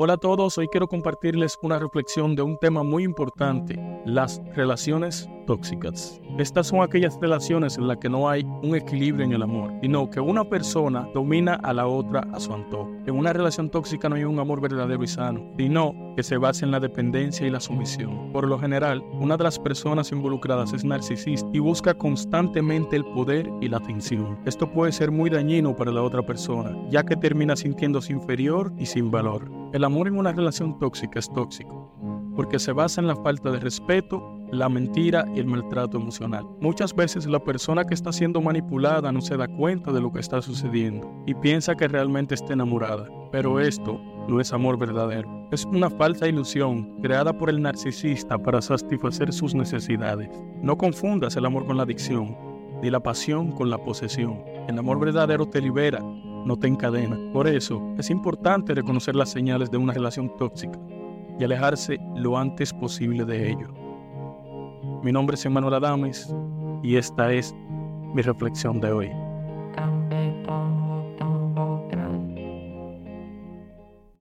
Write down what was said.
Hola a todos, hoy quiero compartirles una reflexión de un tema muy importante, las relaciones tóxicas. Estas son aquellas relaciones en las que no hay un equilibrio en el amor, sino que una persona domina a la otra a su antojo. En una relación tóxica no hay un amor verdadero y sano, sino que se basa en la dependencia y la sumisión. Por lo general, una de las personas involucradas es narcisista y busca constantemente el poder y la atención. Esto puede ser muy dañino para la otra persona, ya que termina sintiéndose inferior y sin valor. El amor en una relación tóxica es tóxico, porque se basa en la falta de respeto, la mentira y el maltrato emocional. Muchas veces la persona que está siendo manipulada no se da cuenta de lo que está sucediendo y piensa que realmente está enamorada, pero esto no es amor verdadero. Es una falsa ilusión creada por el narcisista para satisfacer sus necesidades. No confundas el amor con la adicción, ni la pasión con la posesión. El amor verdadero te libera, no te encadena. Por eso es importante reconocer las señales de una relación tóxica y alejarse lo antes posible de ello. Mi nombre es Emanuel Adames y esta es mi reflexión de hoy.